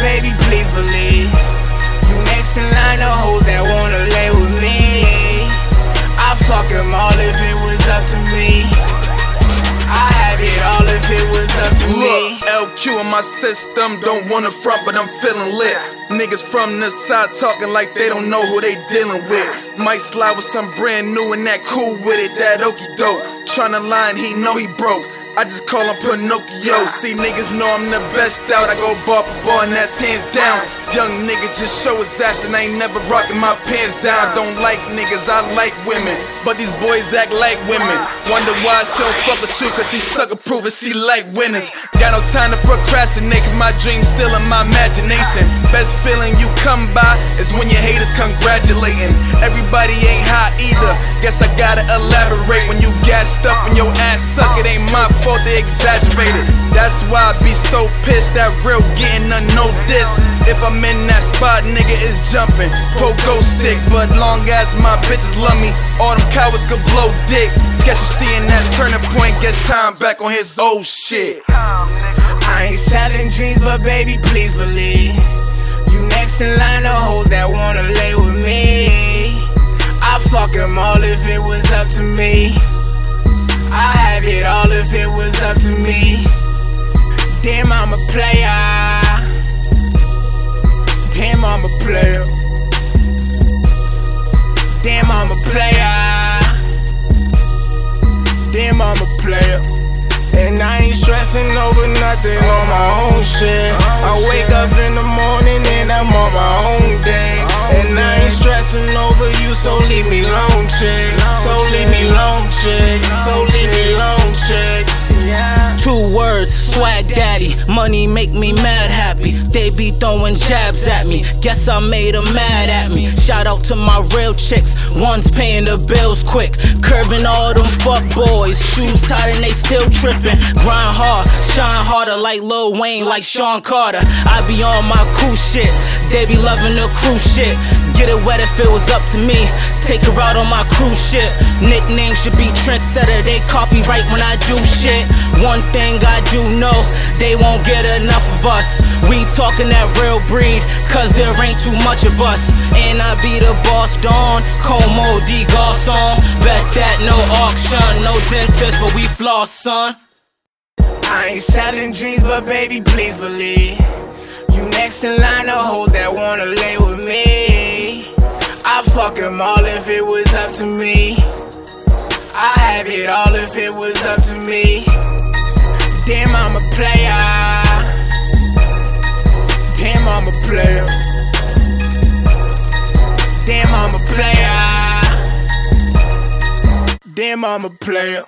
baby, please believe. You next in line of hoes that wanna lay with me. I fuck them all if it was up to me. I have it all if it was up to me. Look, LQ in my system, don't wanna front, but I'm feeling lit. Niggas from the side talking like they don't know who they dealing with. Might slide with some brand new and that cool with it, that okie doke. Tryna line, he know he broke. I just call him Pinocchio. See, niggas know I'm the best out. I go bar for bar and that's hands down. Young nigga just show his ass and I ain't never rocking my pants down. Don't like niggas, I like women. But these boys act like women. Wonder why I show fuck with you, cause he sucker proof and she like winners. Got no time to procrastinate, cause my dreams still in my imagination. Best feeling you come by is when your haters congratulating. Everybody ain't hot either. Guess I gotta elaborate. When you gassed up in your ass suck, it ain't my fault they exaggerated. That's why I be so pissed that real getting a no diss. If I'm in that spot, nigga is jumping. Pogo stick, but long as my bitches love me, all them cowards could blow dick. Guess you seeing that turning point, guess time back on his old shit. I ain't selling dreams, but baby, please believe. You next in line of hoes that wanna lay with me. I fuck them all if it was up to me. I have it all if it was up to me. Damn, I'm a player. Damn, I'm a player. Damn, I'm a player. Damn, I'm a player. And I ain't stressing over nothing on my own shit. I wake up in the morning daddy. Money make me mad happy. They be throwing jabs at me. Guess I made them mad at me. Shout out to my real chicks. One's paying the bills quick. Curbing all them fuck boys. Shoes tight and they still tripping. Grind hard, shine harder like Lil Wayne, like Sean Carter. I be on my cool shit. They be loving the cruise shit. Get it wet if it was up to me. Take her out on my cruise ship. Nickname should be trendsetter. They copyright when I do shit. One thing I do know, they won't get enough of us. We talking that real breed, cause there ain't too much of us. And I be the boss Don, Comme des Garçons. Bet that no auction, no dentist, but we floss, son. I ain't selling dreams, but baby, please believe. You next in line of hoes that wanna lay with me. I fuck them all if it was up to me. I have it all if it was up to player. Damn, I'm a player.